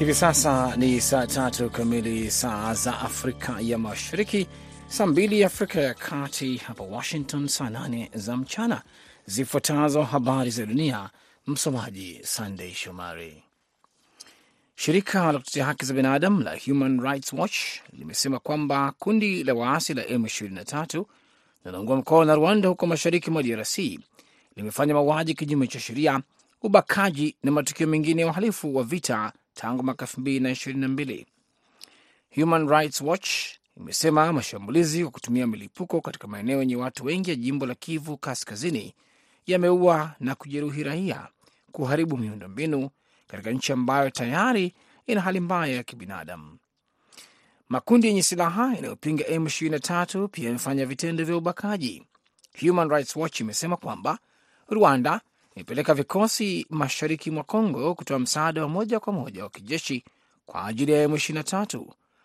Hivi sasa ni saa tatu kamili saa za Afrika ya Mashariki, saa mbili Afrika ya Kati, hapa Washington saa nane za mchana. Zifuatazo habari za dunia, msomaji Sandei Shomari. Shirika la kutetea haki za binadamu la Human Rights Watch limesema kwamba kundi la waasi la M23 linaloungwa mkono na Rwanda huko mashariki mwa DRC limefanya mauaji kinyume cha sheria, ubakaji na matukio mengine ya uhalifu wa vita tangu mwaka elfu mbili na ishirini na mbili. Human Rights Watch imesema mashambulizi kwa kutumia milipuko katika maeneo yenye watu wengi ya jimbo la Kivu Kaskazini yameua na kujeruhi raia, kuharibu miundombinu katika nchi ambayo tayari ina hali mbaya ya kibinadamu. Makundi yenye silaha yanayopinga M23 pia yamefanya vitendo vya ubakaji. Human Rights Watch imesema kwamba Rwanda imepeleka vikosi mashariki mwa Kongo kutoa msaada wa moja kwa moja wa kijeshi kwa ajili ya M23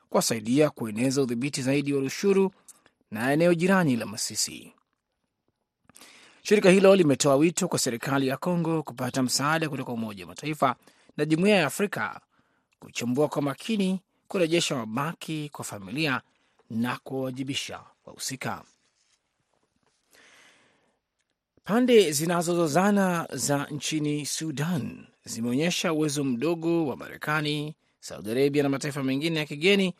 kuwasaidia kueneza udhibiti zaidi wa Rushuru na eneo jirani la Masisi. Shirika hilo limetoa wito kwa serikali ya Kongo kupata msaada kutoka Umoja wa Mataifa na Jumuiya ya Afrika kuchambua kwa makini, kurejesha mabaki kwa familia na kuwawajibisha wahusika. Pande zinazozozana za nchini Sudan zimeonyesha uwezo mdogo wa Marekani, Saudi Arabia na mataifa mengine ya kigeni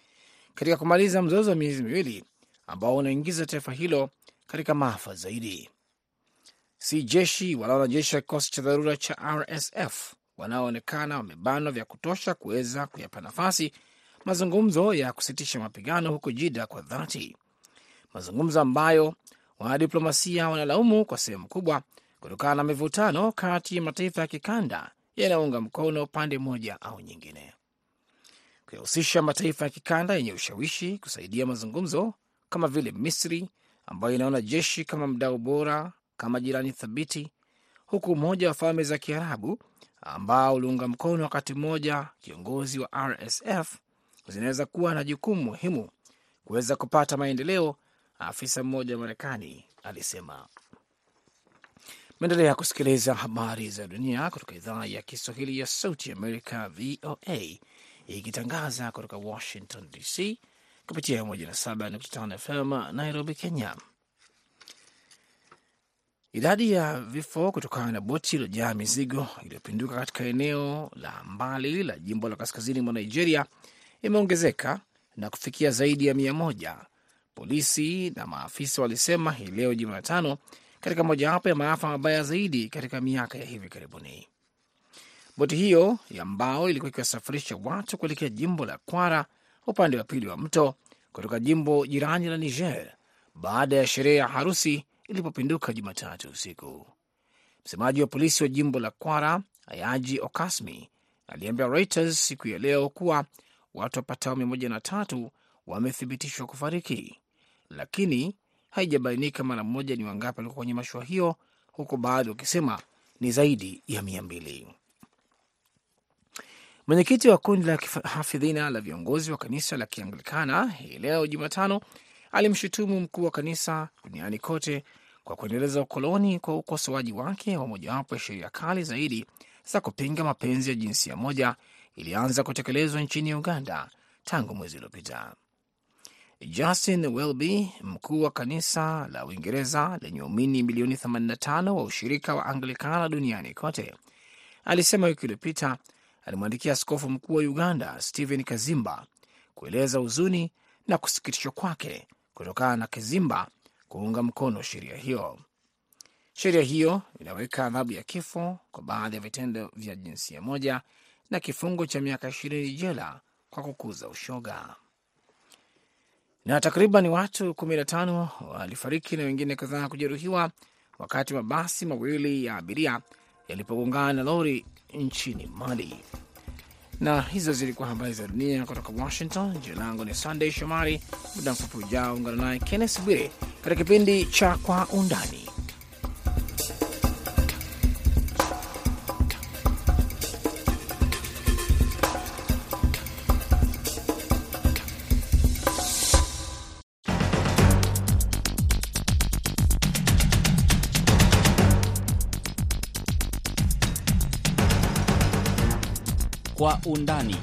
katika kumaliza mzozo wa miezi miwili ambao unaingiza taifa hilo katika maafa zaidi. Si jeshi wala wanajeshi wa kikosi cha dharura cha RSF wanaoonekana wamebanwa vya kutosha kuweza kuyapa nafasi mazungumzo ya kusitisha mapigano huko Jida kwa dhati, mazungumzo ambayo wanadiplomasia wanalaumu kwa sehemu kubwa kutokana na mivutano kati ya mataifa ya kikanda yanayounga mkono pande moja au nyingine. Kuyahusisha mataifa ya kikanda yenye ushawishi kusaidia mazungumzo kama vile Misri ambayo inaona jeshi kama mdau bora kama jirani thabiti, huku Umoja wa Falme za Kiarabu ambao uliunga mkono wakati mmoja kiongozi wa RSF zinaweza kuwa na jukumu muhimu kuweza kupata maendeleo, afisa mmoja wa Marekani alisema. Maendelea kusikiliza habari za dunia kutoka idhaa ya Kiswahili ya Sauti Amerika, VOA, ikitangaza kutoka Washington DC kupitia 107.5 FM Nairobi, Kenya. Idadi ya vifo kutokana na boti iliyojaa mizigo iliyopinduka katika eneo la mbali la jimbo la kaskazini mwa Nigeria imeongezeka na kufikia zaidi ya mia moja, polisi na maafisa walisema hii leo Jumatano, katika mojawapo ya maafa mabaya zaidi katika miaka ya hivi karibuni. Boti hiyo ya mbao ilikuwa ikiwasafirisha watu kuelekea jimbo la Kwara upande wa pili wa mto kutoka jimbo jirani la Niger baada ya sherehe ya harusi ilipopinduka Jumatatu usiku. Msemaji wa polisi wa jimbo la Kwara, Ayaji Okasmi, aliambia Reuters siku ya leo kuwa watu wapatao mia moja na tatu wamethibitishwa kufariki, lakini haijabainika mara moja ni wangapi walikuwa kwenye mashua hiyo, huku baadhi wakisema ni zaidi ya mia mbili. Mwenyekiti wa kundi la hafidhina la viongozi wa kanisa la Kianglikana hii leo Jumatano alimshutumu mkuu wa kanisa duniani kote kwa kuendeleza ukoloni kwa ukosoaji wake wa mojawapo ya sheria kali zaidi za kupinga mapenzi ya jinsia moja ilianza kutekelezwa nchini Uganda tangu mwezi uliopita. Justin Welby, mkuu wa kanisa la Uingereza lenye waumini milioni 85 wa ushirika wa Anglikana duniani kote, alisema wiki iliyopita alimwandikia askofu mkuu wa Uganda Stephen Kazimba kueleza huzuni na kusikitishwa kwake kutokana na Kazimba kuunga mkono sheria hiyo. Sheria hiyo inaweka adhabu ya kifo kwa baadhi ya vitendo vya jinsia moja na kifungo cha miaka ishirini jela kwa kukuza ushoga. Na takriban watu 15 walifariki na wengine kadhaa kujeruhiwa wakati mabasi mawili ya abiria yalipogongana na lori nchini Mali. Na hizo zilikuwa habari za dunia kutoka Washington. Jina langu ni Sandey Shomari. Muda mfupi ujao ungana naye Kennes Bwire katika kipindi cha Kwa Undani. Undani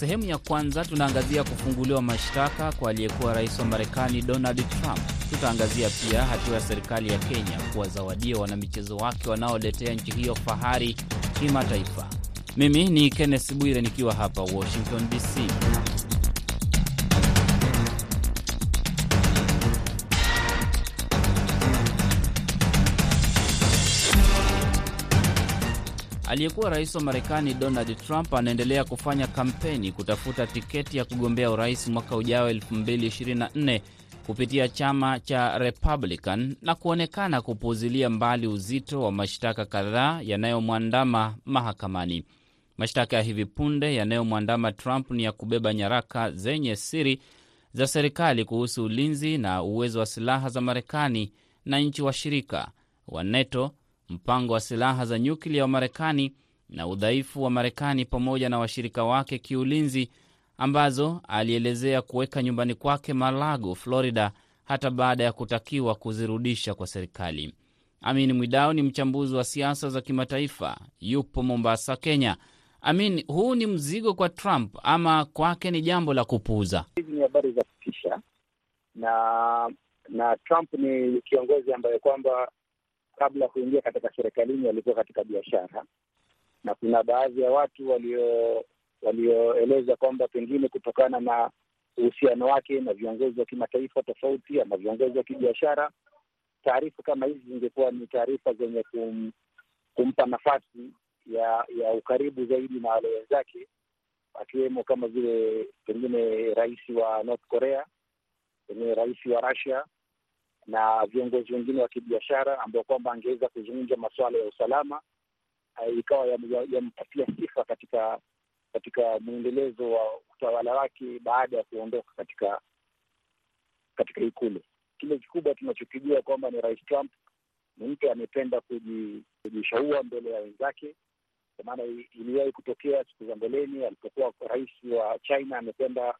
Sehemu ya kwanza tunaangazia kufunguliwa mashtaka kwa aliyekuwa rais wa Marekani Donald Trump. Tutaangazia pia hatua ya serikali ya Kenya kuwazawadia wanamichezo wake wanaoletea nchi hiyo fahari kimataifa. Mimi ni Kenneth Bwire nikiwa hapa Washington DC. Aliyekuwa rais wa Marekani Donald Trump anaendelea kufanya kampeni kutafuta tiketi ya kugombea urais mwaka ujao 2024 kupitia chama cha Republican na kuonekana kupuuzilia mbali uzito wa mashtaka kadhaa yanayomwandama mahakamani. Mashtaka ya hivi punde yanayomwandama Trump ni ya kubeba nyaraka zenye siri za serikali kuhusu ulinzi na uwezo wa silaha za Marekani na nchi washirika wa NATO, mpango wa silaha za nyuklia wa Marekani na udhaifu wa Marekani pamoja na washirika wake kiulinzi, ambazo alielezea kuweka nyumbani kwake Malago, Florida, hata baada ya kutakiwa kuzirudisha kwa serikali. Amin Mwidao ni mchambuzi wa siasa za kimataifa, yupo Mombasa, Kenya. Amin, huu ni mzigo kwa Trump ama kwake ni jambo la kupuuza? Hizi ni habari za kutisha, na na Trump ni kiongozi ambaye kwamba kabla ya kuingia katika serikalini walikuwa katika biashara, na kuna baadhi ya watu walio walioeleza kwamba pengine kutokana na uhusiano wake na viongozi wa kimataifa tofauti ama viongozi wa kibiashara, taarifa kama hizi zingekuwa ni taarifa zenye kum, kumpa nafasi ya ya ukaribu zaidi na wale wenzake, akiwemo kama vile pengine rais wa North Korea, pengine rais wa Russia na viongozi wengine wa kibiashara ambao kwamba angeweza kuzungumza masuala ya usalama, ikawa yampatia ya sifa katika katika mwendelezo wa utawala wake baada ya kuondoka katika katika ikulu. Kile kikubwa tunachokijua kwamba ni rais Trump ni mtu amependa kujishaua mbele ya wenzake, kwa maana iliwahi kutokea siku za mbeleni alipokuwa rais wa China amekwenda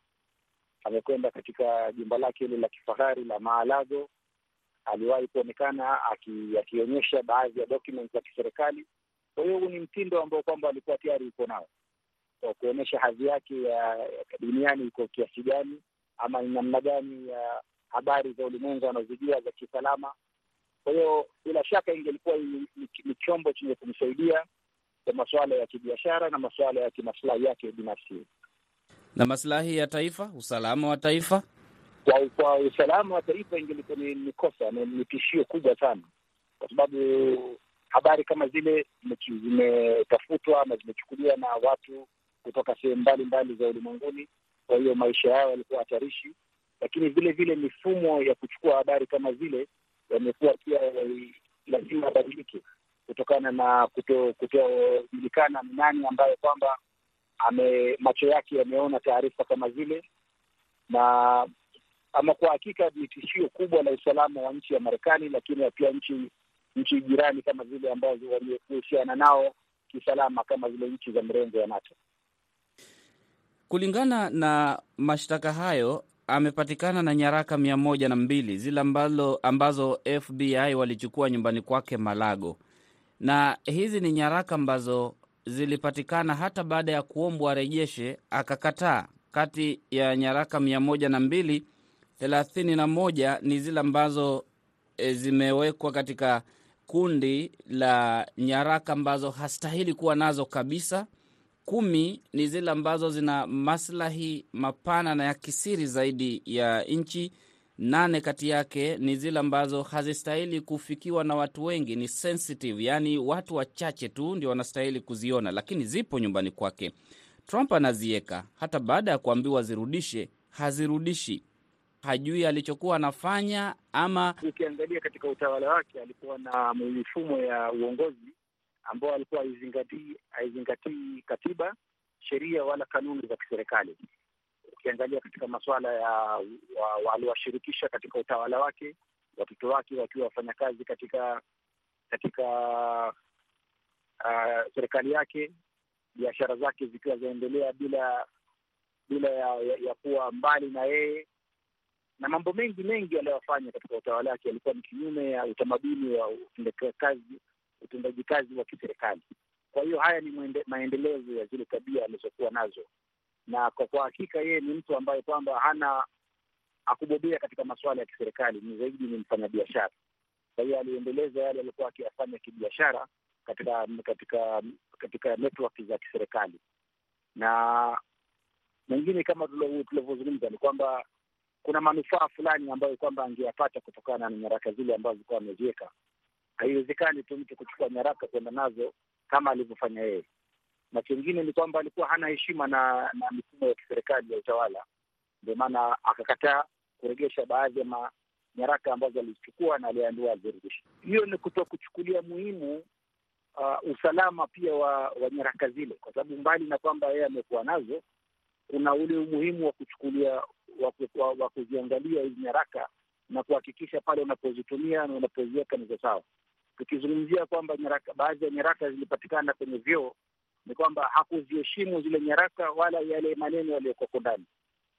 amekwenda katika jumba lake hilo la kifahari la Mar-a-Lago aliwahi kuonekana akionyesha baadhi ya documents za kiserikali. Kwa hiyo huu ni mtindo ambao kwamba alikuwa tayari uko nao kwa kuonyesha hadhi yake ya duniani iko kiasi gani, ama ni namna gani ya habari za ulimwengu anazojua za kiusalama. Kwa hiyo bila shaka ingelikuwa ni chombo chenye kumsaidia kwa masuala ya kibiashara na masuala ya kimaslahi yake binafsi na maslahi ya taifa, usalama wa taifa kwa kwa usalama wa taifa ingelikuwa ni, kosa ni tishio kubwa sana, kwa sababu habari kama zile zimetafutwa ama zimechukuliwa na watu kutoka sehemu mbalimbali za ulimwenguni. Kwa hiyo maisha yao yalikuwa hatarishi, lakini vile vile mifumo ya kuchukua habari kama zile yamekuwa pia lazima abadilike kutokana na kutojulikana ni nani ambaye kwamba ame macho yake yameona taarifa kama zile. Na ama kwa hakika ni tishio kubwa la usalama wa nchi ya Marekani, lakini pia nchi nchi jirani kama vile ambazo waliohusiana nao kisalama kama zile nchi za mrengo ya NATO. Kulingana na mashtaka hayo, amepatikana na nyaraka mia moja na mbili zile ambalo ambazo FBI walichukua nyumbani kwake Malago, na hizi ni nyaraka ambazo zilipatikana hata baada ya kuombwa arejeshe, akakataa. Kati ya nyaraka mia moja na mbili thelathini na moja ni zile ambazo e, zimewekwa katika kundi la nyaraka ambazo hastahili kuwa nazo kabisa. Kumi ni zile ambazo zina maslahi mapana na ya kisiri zaidi ya nchi. Nane kati yake ni zile ambazo hazistahili kufikiwa na watu wengi, ni sensitive, yaani watu wachache tu ndio wanastahili kuziona, lakini zipo nyumbani kwake. Trump anazieka hata baada ya kuambiwa zirudishe, hazirudishi hajui alichokuwa anafanya ama. Ukiangalia katika utawala wake alikuwa na mifumo ya uongozi ambao alikuwa haizingatii haizingatii katiba, sheria wala kanuni za kiserikali. Ukiangalia katika masuala ya waliwashirikisha katika utawala wake, watoto wake wakiwa wafanyakazi katika katika uh, serikali yake, biashara zake zikiwa zaendelea bila bila ya, ya, ya kuwa mbali na yeye na mambo mengi mengi aliyofanya katika utawala wake yalikuwa ni kinyume ya utamaduni wa utendaji utendaji kazi wa kiserikali. Kwa hiyo haya ni maendelezo ya zile tabia alizokuwa nazo na kwa kwa hakika yeye ni mtu ambaye kwamba hana akubobea katika masuala ya kiserikali, ni zaidi ni mfanyabiashara. Kwa hiyo aliendeleza yale aliokuwa akiyafanya kibiashara katika katika katika network za kiserikali, na mengine kama tulivyozungumza ni kwamba kuna manufaa fulani ambayo kwamba angeyapata kutokana na nyaraka zile ambazo zilikuwa ameziweka. Haiwezekani tu mtu kuchukua nyaraka kwenda nazo kama alivyofanya yeye, na chingine ni kwamba alikuwa hana heshima na na mifumo ya kiserikali ya utawala, ndio maana akakataa kuregesha baadhi ya nyaraka ambazo alizichukua na aliambiwa azirudishe. Hiyo ni kuto kuchukulia muhimu uh, usalama pia wa, wa nyaraka zile, kwa sababu mbali na kwamba yeye amekuwa nazo, kuna ule umuhimu wa kuchukulia wa, kuziangalia hizi nyaraka na kuhakikisha pale unapozitumia na unapoziweka ni sawa. Tukizungumzia kwamba nyaraka, baadhi ya nyaraka zilipatikana kwenye vyoo, ni kwamba hakuziheshimu zile nyaraka wala yale maneno yaliyokoko ndani.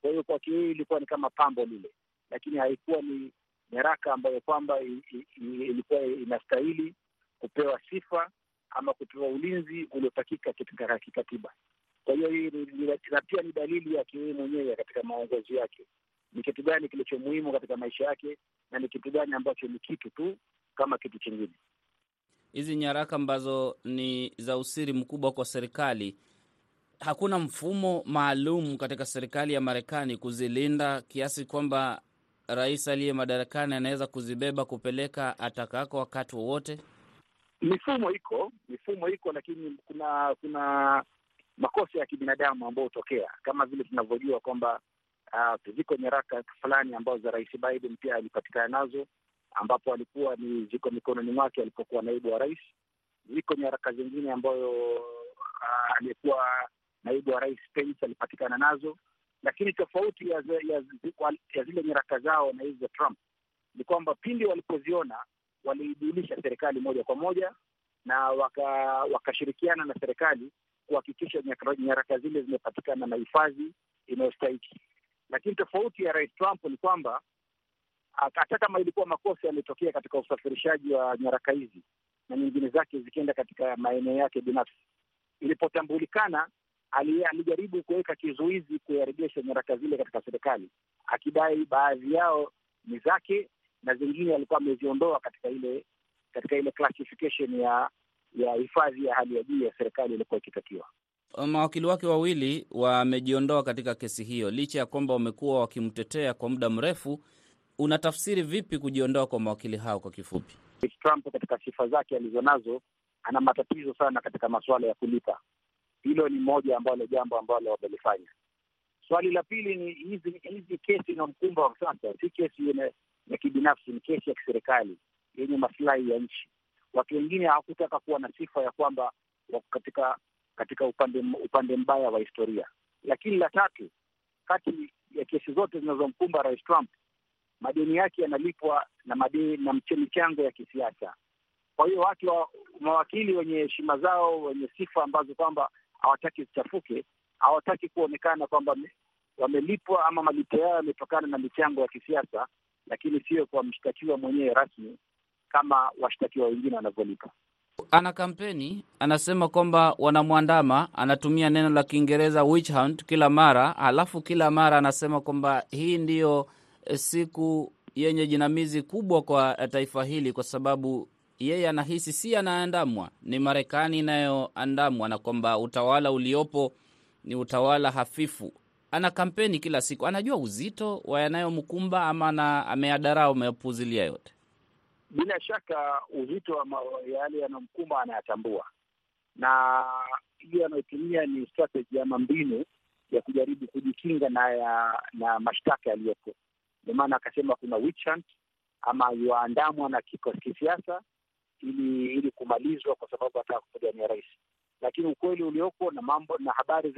Kwa hiyo kwake hii ilikuwa ni kama pambo lile, lakini haikuwa ni nyaraka ambayo kwamba ilikuwa inastahili kupewa sifa ama kupewa ulinzi uliotakika katika kikatiba. Kwa hiyo hii na pia ni dalili yake yeye mwenyewe katika maongozi yake, ni kitu gani kilicho muhimu katika maisha yake na ni kitu gani ambacho ni kitu tu kama kitu chingine. Hizi nyaraka ambazo ni za usiri mkubwa kwa serikali, hakuna mfumo maalum katika serikali ya Marekani kuzilinda kiasi kwamba rais aliye madarakani anaweza kuzibeba kupeleka atakako wakati wowote. Mifumo iko mifumo iko, lakini kuna kuna makosa ya kibinadamu ambayo hutokea kama vile tunavyojua kwamba uh, ziko nyaraka fulani ambazo za rais Biden pia alipatikana nazo, ambapo alikuwa ni ziko mikononi mwake alipokuwa naibu wa rais. Ziko nyaraka zingine ambayo uh, aliyekuwa naibu wa rais Pence alipatikana nazo, lakini tofauti ya, ya, ya zile nyaraka zao na hizi za Trump ni kwamba pindi walipoziona waliijulisha serikali moja kwa moja na wakashirikiana waka na serikali kuhakikisha nyaraka zile zimepatikana na hifadhi inayostahiki. Lakini tofauti ya rais Trump ni kwamba hata kama ilikuwa makosa yametokea katika usafirishaji wa nyaraka hizi na nyingine zake zikienda katika maeneo yake binafsi, ilipotambulikana alijaribu kuweka kizuizi kuyarejesha nyaraka zile katika serikali, akidai baadhi yao ni zake na zingine alikuwa ameziondoa katika ile katika ile classification ya ya hifadhi ya hali ya juu ya serikali ilikuwa ikitakiwa. Mawakili wake wawili wamejiondoa katika kesi hiyo, licha ya kwamba wamekuwa wakimtetea kwa muda mrefu. Unatafsiri vipi kujiondoa kwa mawakili hao? Kwa kifupi, Trump katika sifa zake alizonazo ana matatizo sana katika masuala ya kulipa. Hilo ni moja ambalo jambo ambalo wamelifanya. Swali la pili ni hizi hizi kesi inamkumba wa sasa si kesi ya kibinafsi, ni kesi ya kiserikali yenye masilahi ya nchi. Watu wengine hawakutaka kuwa na sifa ya kwamba wako katika katika upande upande mbaya wa historia. Lakini la tatu, kati ya kesi zote zinazomkumba Rais Trump, madeni yake yanalipwa na madeni na michango ya kisiasa. Kwa hiyo watu wa mawakili wenye heshima zao, wenye sifa ambazo kwamba hawataki zichafuke, hawataki kuonekana kwamba wamelipwa ama malipo yao yametokana na michango ya kisiasa, lakini sio kwa mshtakiwa mwenyewe rasmi kama washtakiwa wengine wanavyolipa. Ana kampeni, anasema kwamba wanamwandama, anatumia neno la Kiingereza witch hunt kila mara, halafu kila mara anasema kwamba hii ndiyo siku yenye jinamizi kubwa kwa taifa hili, kwa sababu yeye anahisi si anaandamwa, ni Marekani inayoandamwa na kwamba utawala uliopo ni utawala hafifu. Ana kampeni kila siku, anajua uzito wa yanayomkumba ama na ameadarau, amepuzilia yote bila shaka uzito wa yale yanayomkumba anayatambua, na hiyo anayotumia ni strategy ama mbinu ya kujaribu kujikinga na ya, na mashtaka yaliyopo. Ndio maana akasema kuna witch hunt ama yuaandamwa na kikosi kisiasa ili ili kumalizwa, kwa sababu ataka kupigania rais. Lakini ukweli ulioko na mambo na habari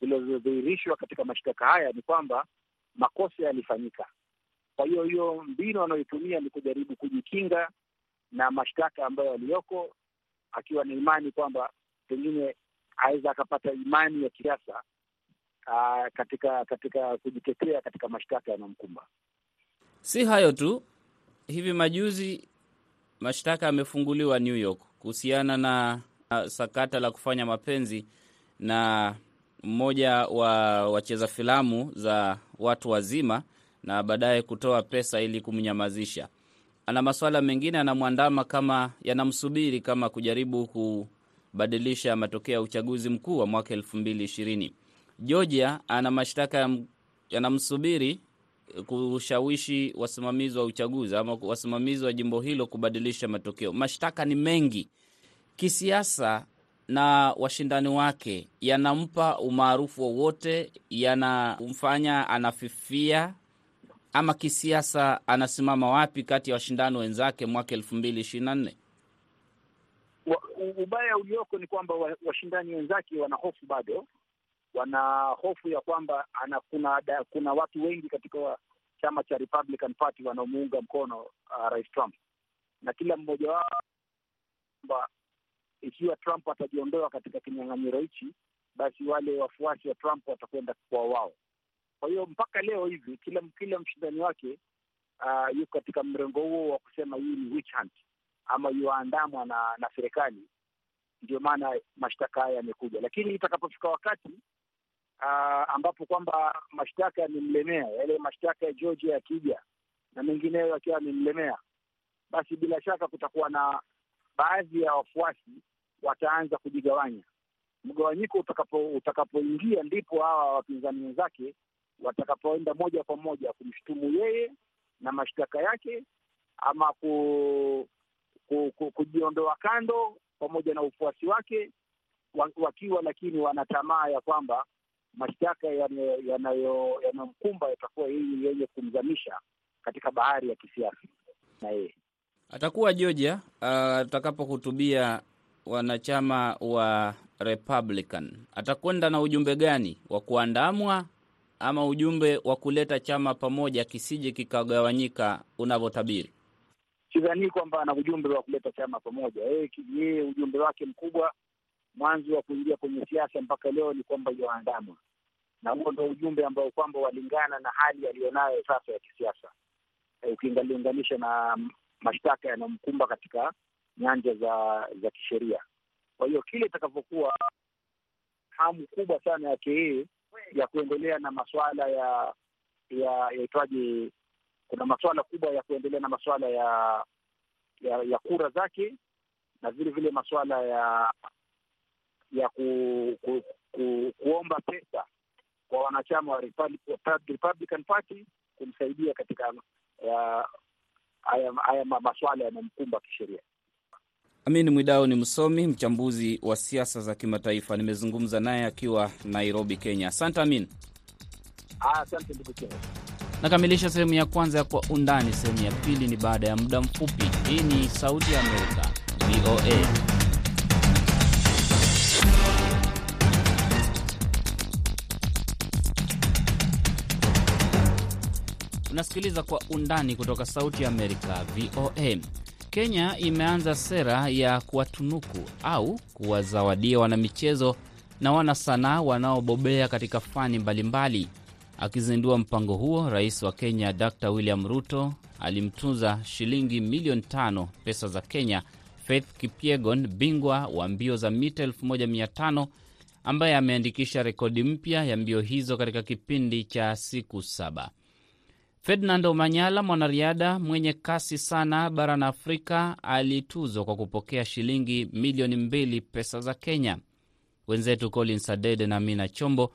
zilizodhihirishwa katika mashtaka haya ni kwamba makosa yalifanyika. Kwa hiyo hiyo mbinu anayoitumia ni kujaribu kujikinga na mashtaka ambayo yaliyoko, akiwa na imani kwamba pengine aweza akapata imani ya kisiasa katika katika kujitetea katika mashtaka yanayomkumba. Si hayo tu, hivi majuzi mashtaka yamefunguliwa New York kuhusiana na sakata la kufanya mapenzi na mmoja wa wacheza filamu za watu wazima na baadaye kutoa pesa ili kumnyamazisha. Ana maswala mengine anamwandama kama yanamsubiri kama kujaribu kubadilisha matokeo ya uchaguzi mkuu wa mwaka elfu mbili ishirini. Georgia ana mashtaka yanamsubiri kushawishi wasimamizi wa uchaguzi ama wasimamizi wa jimbo hilo kubadilisha matokeo. Mashtaka ni mengi kisiasa, na washindani wake yanampa umaarufu wowote, yanamfanya anafifia, ama kisiasa anasimama wapi kati ya washindani wenzake mwaka elfu mbili ishirini na nne? Ubaya ulioko ni kwamba washindani wenzake wana hofu bado wana hofu ya kwamba ana, kuna kuna watu wengi katika chama cha Republican Party wanaomuunga mkono uh, Rais Trump na kila mmoja wao kwamba ikiwa Trump atajiondoa katika kinyang'anyiro hichi, basi wale wafuasi wa Trump watakwenda kwa wao. Kwa hiyo mpaka leo hivi kila kila mshindani wake uh, yuko katika mrengo huo wa kusema hii ni witch hunt ama yuandamwa na na serikali. Ndio maana mashtaka haya yamekuja, lakini itakapofika wakati Uh, ambapo kwamba mashtaka yamemlemea, yale mashtaka ya Georgia yakija na mengineyo yakiwa yamemlemea, basi bila shaka kutakuwa na baadhi ya wafuasi wataanza kujigawanya. Mgawanyiko utakapo utakapoingia, ndipo hawa wapinzani wenzake watakapoenda moja kwa moja kumshutumu yeye na mashtaka yake, ama ku, ku, ku, kujiondoa kando pamoja na ufuasi wake, wakiwa lakini wana tamaa ya kwamba mashtaka yanayomkumba yatakuwa yeye yenye kumzamisha katika bahari ya kisiasa na yeye. Atakuwa Georgia atakapohutubia uh, wanachama wa Republican. Atakwenda na ujumbe gani? Wa kuandamwa ama ujumbe wa kuleta chama pamoja kisije kikagawanyika unavyotabiri? Sidhanii kwamba ana ujumbe wa kuleta chama pamoja. Yeye ujumbe wake mkubwa mwanzo wa kuingia kwenye siasa mpaka leo ni kwamba yoandamwa, na huo ndo ujumbe ambao kwamba walingana na hali aliyonayo sasa ya kisiasa, ukilinganisha na mashtaka yanayomkumba katika nyanja za za kisheria. Kwa hiyo kile itakavyokuwa hamu kubwa sana yake yeye ya kuendelea na masuala ya ya yaitwaje, kuna masuala kubwa ya kuendelea na masuala ya ya, ya kura zake na vile vile masuala ya ya ku, ku, ku, kuomba pesa kwa wanachama wa Republican Party kumsaidia katika haya uh, masuala yanamkumba kisheria. Amin Mwidau ni msomi mchambuzi wa siasa za kimataifa, nimezungumza naye akiwa Nairobi, Kenya. Asante Amin. Asante ndugu Nakamilisha sehemu ya kwanza ya Kwa Undani. Sehemu ya pili ni baada ya muda mfupi. Hii ni Sauti ya Amerika, VOA. Unasikiliza Kwa Undani kutoka Sauti ya Amerika, VOA. Kenya imeanza sera ya kuwatunuku au kuwazawadia wanamichezo na wanasanaa wanaobobea katika fani mbalimbali. Akizindua mpango huo, rais wa Kenya Dr William Ruto alimtunza shilingi milioni tano pesa za Kenya Faith Kipyegon, bingwa wa mbio za mita 1500 ambaye ameandikisha rekodi mpya ya mbio hizo katika kipindi cha siku saba. Ferdinand Omanyala, mwanariadha mwenye kasi sana barani Afrika, alituzwa kwa kupokea shilingi milioni mbili pesa za Kenya. Wenzetu Colin Adede na Mina Chombo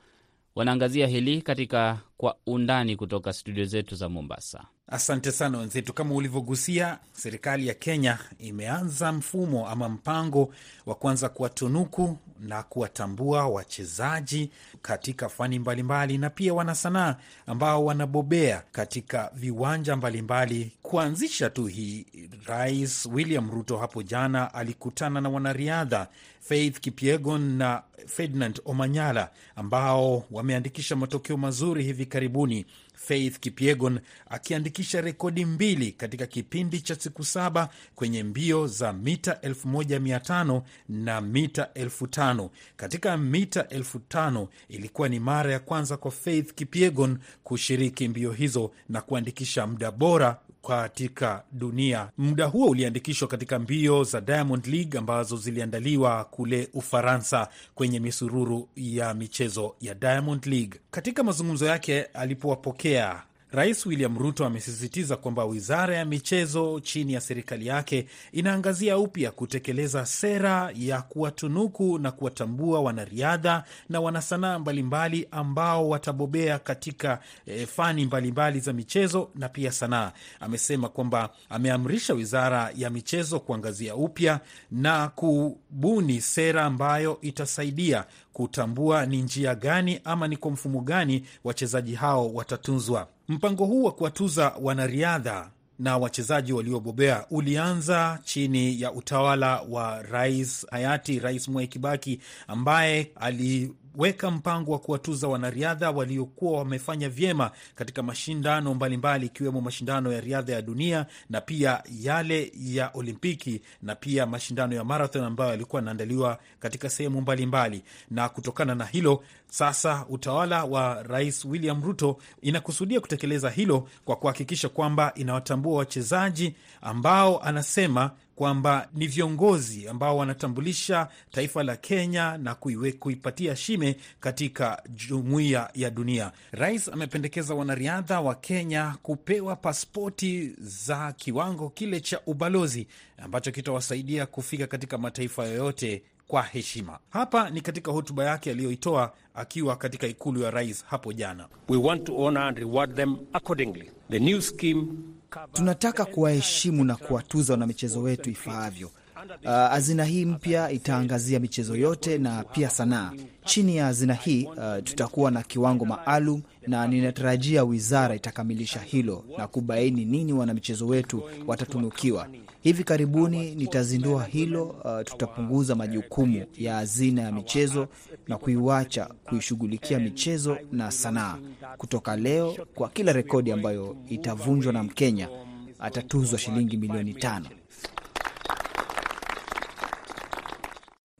wanaangazia hili katika Kwa Undani kutoka studio zetu za Mombasa. Asante sana wenzetu. Kama ulivyogusia, serikali ya Kenya imeanza mfumo ama mpango wa kuanza kuwatunuku na kuwatambua wachezaji katika fani mbalimbali na pia wanasanaa ambao wanabobea katika viwanja mbalimbali. Kuanzisha tu hii, Rais William Ruto hapo jana alikutana na wanariadha Faith Kipyegon na Ferdinand Omanyala ambao wameandikisha matokeo mazuri hivi karibuni. Faith Kipyegon akiandikisha rekodi mbili katika kipindi cha siku saba kwenye mbio za mita 1500 na mita 5000. Katika mita 5000 ilikuwa ni mara ya kwanza kwa Faith Kipyegon kushiriki mbio hizo na kuandikisha muda bora katika dunia. Muda huo uliandikishwa katika mbio za Diamond League ambazo ziliandaliwa kule Ufaransa kwenye misururu ya michezo ya Diamond League. Katika mazungumzo yake alipowapokea Rais William Ruto amesisitiza kwamba wizara ya michezo chini ya serikali yake inaangazia upya kutekeleza sera ya kuwatunuku na kuwatambua wanariadha na wanasanaa mbalimbali ambao watabobea katika e, fani mbalimbali za michezo na pia sanaa. Amesema kwamba ameamrisha wizara ya michezo kuangazia upya na kubuni sera ambayo itasaidia kutambua ni njia gani ama ni kwa mfumo gani wachezaji hao watatunzwa. Mpango huu wa kuwatuza wanariadha na wachezaji waliobobea ulianza chini ya utawala wa rais hayati Rais Mwai Kibaki ambaye ali weka mpango wa kuwatuza wanariadha waliokuwa wamefanya vyema katika mashindano mbalimbali ikiwemo mashindano ya riadha ya dunia na pia yale ya Olimpiki na pia mashindano ya marathon ambayo yalikuwa yanaandaliwa katika sehemu mbalimbali. Na kutokana na hilo sasa, utawala wa Rais William Ruto inakusudia kutekeleza hilo kwa kuhakikisha kwamba inawatambua wachezaji ambao anasema kwamba ni viongozi ambao wanatambulisha taifa la Kenya na kuiwe, kuipatia shime katika jumuiya ya dunia. Rais amependekeza wanariadha wa Kenya kupewa paspoti za kiwango kile cha ubalozi ambacho kitawasaidia kufika katika mataifa yoyote kwa heshima. Hapa ni katika hotuba yake aliyoitoa akiwa katika ikulu ya rais hapo jana. We want to honor and reward them accordingly. The new scheme Tunataka kuwaheshimu na kuwatuza wanamichezo wetu ifaavyo. Uh, hazina hii mpya itaangazia michezo yote na pia sanaa. Chini ya hazina hii uh, tutakuwa na kiwango maalum, na ninatarajia wizara itakamilisha hilo na kubaini nini wanamichezo wetu watatunukiwa. Hivi karibuni nitazindua hilo. Uh, tutapunguza majukumu ya hazina ya michezo na kuiwacha kuishughulikia michezo na sanaa. Kutoka leo, kwa kila rekodi ambayo itavunjwa na Mkenya atatuzwa shilingi milioni tano.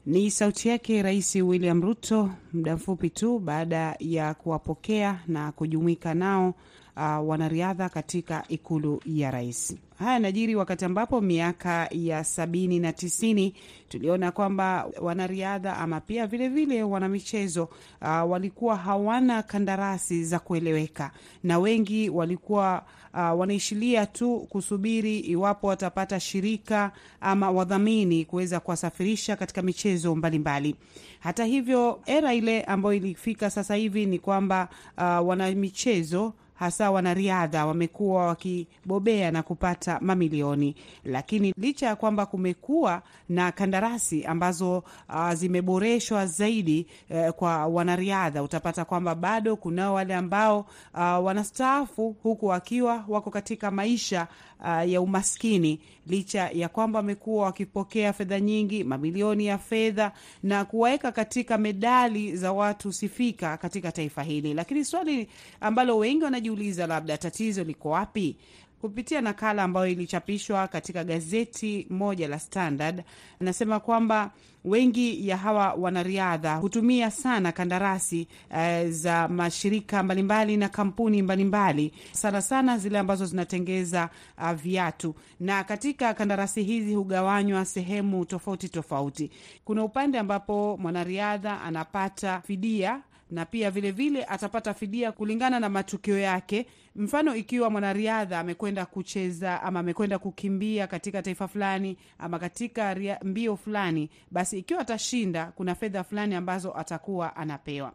Ni sauti yake Rais William Ruto muda mfupi tu baada ya kuwapokea na kujumuika nao uh, wanariadha katika ikulu ya rais. Haya najiri wakati ambapo miaka ya sabini na tisini tuliona kwamba wanariadha ama pia vilevile wanamichezo uh, walikuwa hawana kandarasi za kueleweka, na wengi walikuwa uh, wanaishilia tu kusubiri iwapo watapata shirika ama wadhamini kuweza kuwasafirisha katika michezo mbalimbali mbali. Hata hivyo era ile ambayo ilifika sasa hivi ni kwamba uh, wanamichezo hasa wanariadha wamekuwa wakibobea na kupata mamilioni, lakini licha ya kwamba kumekuwa na kandarasi ambazo uh, zimeboreshwa zaidi uh, kwa wanariadha, utapata kwamba bado kunao wale ambao uh, wanastaafu huku wakiwa wako katika maisha uh, ya umaskini, licha ya kwamba wamekuwa wakipokea fedha nyingi, mamilioni ya fedha na kuwaweka katika medali za watu sifika katika taifa hili. Lakini swali ambalo wengi wanajiuliza, labda tatizo liko wapi? Kupitia nakala ambayo ilichapishwa katika gazeti moja la Standard, anasema kwamba wengi ya hawa wanariadha hutumia sana kandarasi uh, za mashirika mbalimbali na kampuni mbalimbali, sana sana zile ambazo zinatengeza uh, viatu, na katika kandarasi hizi hugawanywa sehemu tofauti tofauti. Kuna upande ambapo mwanariadha anapata fidia na pia vilevile vile atapata fidia kulingana na matukio yake. Mfano, ikiwa mwanariadha amekwenda kucheza ama amekwenda kukimbia katika taifa fulani ama katika mbio fulani, basi ikiwa atashinda, kuna fedha fulani ambazo atakuwa anapewa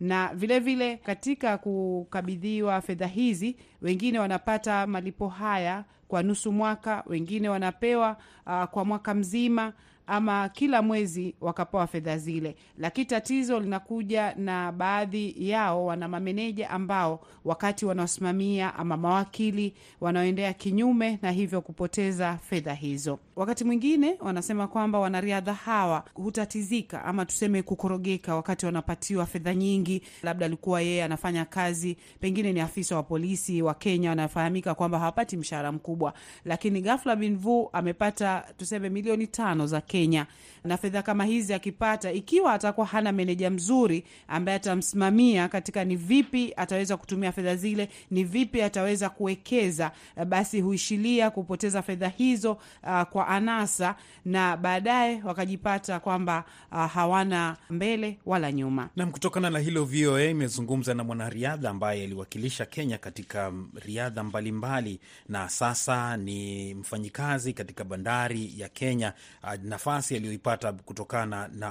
na vilevile vile katika kukabidhiwa fedha hizi, wengine wanapata malipo haya kwa nusu mwaka, wengine wanapewa uh, kwa mwaka mzima ama kila mwezi wakapewa fedha zile, lakini tatizo linakuja na baadhi yao wana mameneja ambao wakati wanaosimamia ama mawakili wanaoendea kinyume na hivyo kupoteza fedha hizo. Wakati mwingine wanasema kwamba wanariadha hawa hutatizika ama tuseme kukorogeka wakati wanapatiwa fedha nyingi. Labda alikuwa yeye anafanya kazi, pengine ni afisa wa polisi wa Kenya, wanafahamika kwamba hawapati mshahara mkubwa, lakini ghafla binvu amepata tuseme milioni tano za Kenya Kenya na fedha kama hizi akipata, ikiwa atakuwa hana meneja mzuri ambaye atamsimamia katika ni vipi ataweza kutumia fedha zile, ni vipi ataweza kuwekeza, basi huishilia kupoteza fedha hizo uh, kwa anasa, na baadaye wakajipata kwamba uh, hawana mbele wala nyuma. Nam, kutokana na hilo, VOA imezungumza na mwanariadha ambaye aliwakilisha Kenya katika riadha mbalimbali mbali, na sasa ni mfanyikazi katika bandari ya Kenya, nafasi aliyoipata kutokana na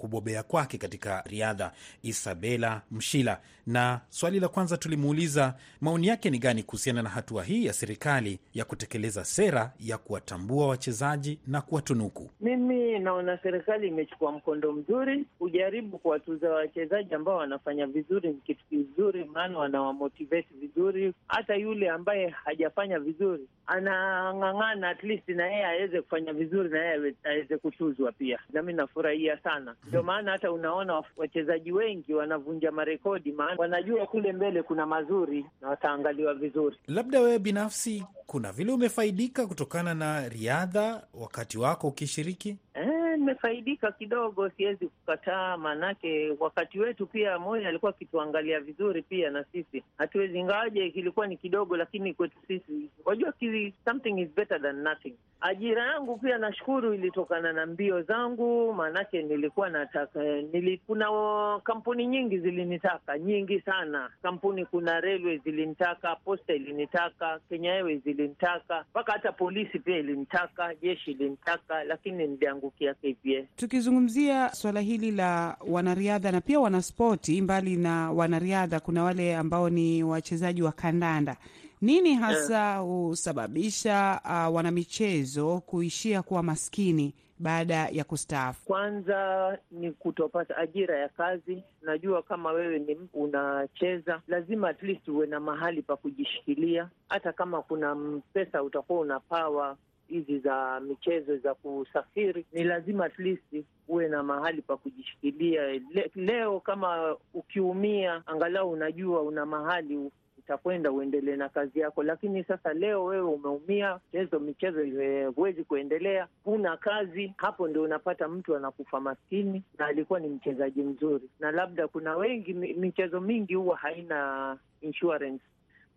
kubobea kwake katika riadha, Isabela Mshila. Na swali la kwanza tulimuuliza maoni yake ni gani kuhusiana na hatua hii ya serikali ya kutekeleza sera ya kuwatambua wachezaji na kuwatunuku. Mimi naona serikali imechukua mkondo mzuri, kujaribu kuwatuza wachezaji ambao wanafanya vizuri. Ni kitu kizuri, maana wanawamotivate vizuri. Hata yule ambaye hajafanya vizuri anang'ang'ana, at least na yeye aweze kufanya vizuri, na yeye aweze kutuzwa pia. Nami nafurahia sana, ndio maana hata unaona wachezaji wengi wanavunja marekodi, maana wanajua kule mbele kuna mazuri na wataangaliwa vizuri. Labda wewe binafsi kuna vile umefaidika kutokana na riadha wakati wako ukishiriki? Nimefaidika kidogo, siwezi kukataa, maanake wakati wetu pia Moi alikuwa akituangalia vizuri pia, na sisi hatuwezi, ingawaje kilikuwa ni kidogo, lakini kwetu sisi, wajua, something is better than nothing. Ajira yangu pia nashukuru ilitokana na mbio zangu, maanake nilikuwa nataka nili, kuna kampuni nyingi zilinitaka, nyingi sana kampuni, kuna railway zilinitaka, posta ilinitaka, Kenya Airways ilinitaka, mpaka hata polisi pia ilinitaka, jeshi ilinitaka, lakini niliangukia KPA. Tukizungumzia swala hili la wanariadha na pia wanaspoti, mbali na wanariadha, kuna wale ambao ni wachezaji wa kandanda. Nini hasa husababisha uh, wanamichezo kuishia kuwa maskini baada ya kustaafu? Kwanza ni kutopata ajira ya kazi. Najua kama wewe ni unacheza, lazima at least uwe na mahali pa kujishikilia. Hata kama kuna pesa utakuwa unapawa hizi za michezo za kusafiri, ni lazima at least uwe na mahali pa kujishikilia. Le, leo kama ukiumia, angalau unajua una mahali utakwenda uendelee na kazi yako. Lakini sasa leo wewe umeumia, chezo michezo huwezi kuendelea, huna kazi, hapo ndio unapata mtu anakufa maskini, na alikuwa ni mchezaji mzuri. Na labda kuna wengi, michezo mingi huwa haina insurance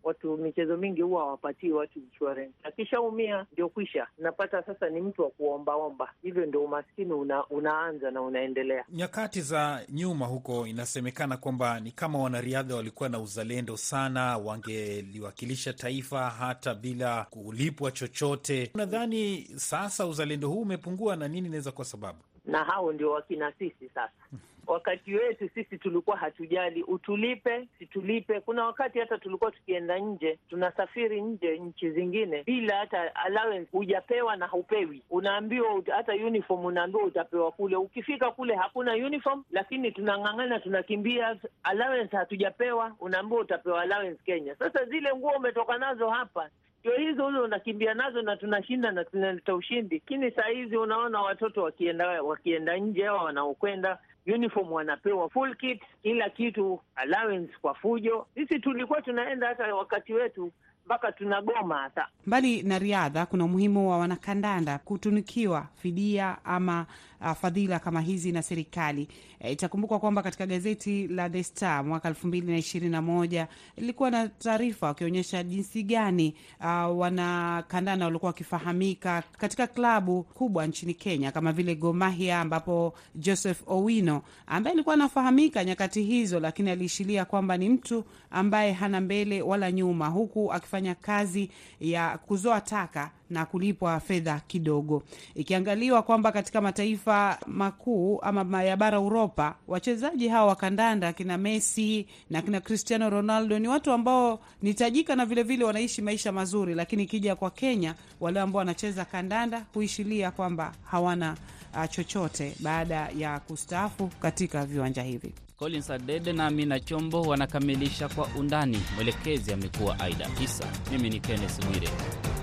watu michezo mingi huwa hawapatii watu insurance. Akishaumia ndio kwisha, napata sasa ni mtu wa kuombaomba, hivyo ndio umaskini una, unaanza na unaendelea. Nyakati za nyuma huko, inasemekana kwamba ni kama wanariadha walikuwa na uzalendo sana, wangeliwakilisha taifa hata bila kulipwa chochote. Nadhani sasa uzalendo huu umepungua, na nini inaweza kuwa sababu? Na hao ndio wakina sisi sasa wakati wetu sisi tulikuwa hatujali utulipe situlipe. Kuna wakati hata tulikuwa tukienda nje, tunasafiri nje nchi zingine bila hata allowance, hujapewa na haupewi, unaambiwa hata uniform, unaambiwa utapewa kule. Ukifika kule hakuna uniform, lakini tunang'ang'ana, tunakimbia, allowance hatujapewa, unaambiwa utapewa allowance Kenya. Sasa zile nguo umetoka nazo hapa ndio hizo ule unakimbia nazo na tunashinda na tunaleta ushindi. Lakini saa hizi unaona watoto wakienda wakienda nje ao wanaokwenda uniform wanapewa full kit, kila kitu, allowance kwa fujo. Sisi tulikuwa tunaenda hata wakati wetu mpaka tunagoma. Hata mbali na riadha, kuna umuhimu wa wanakandanda kutunikiwa fidia ama uh, fadhila kama hizi na serikali. Itakumbukwa e, kwamba katika gazeti la The Star mwaka elfu mbili na ishirini na moja ilikuwa na taarifa wakionyesha jinsi gani uh, wanakandana walikuwa wakifahamika katika klabu kubwa nchini Kenya kama vile Gor Mahia, ambapo Joseph Owino ambaye alikuwa anafahamika nyakati hizo, lakini aliishilia kwamba ni mtu ambaye hana mbele wala nyuma, huku akifanya kazi ya kuzoa taka na kulipwa fedha kidogo, ikiangaliwa kwamba katika mataifa makuu ama ya bara Uropa, wachezaji hawa wa kandanda kina Messi na akina Cristiano Ronaldo ni watu ambao ni tajika na vilevile vile wanaishi maisha mazuri, lakini ikija kwa Kenya, wale ambao wanacheza kandanda huishilia kwamba hawana uh, chochote baada ya kustaafu katika viwanja hivi. Collins Adede na Amina Chombo wanakamilisha kwa undani. Mwelekezi amekuwa Aida Isa, mimi ni Kenneth Bwire.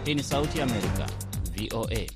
Hii ni Sauti ya Amerika, VOA.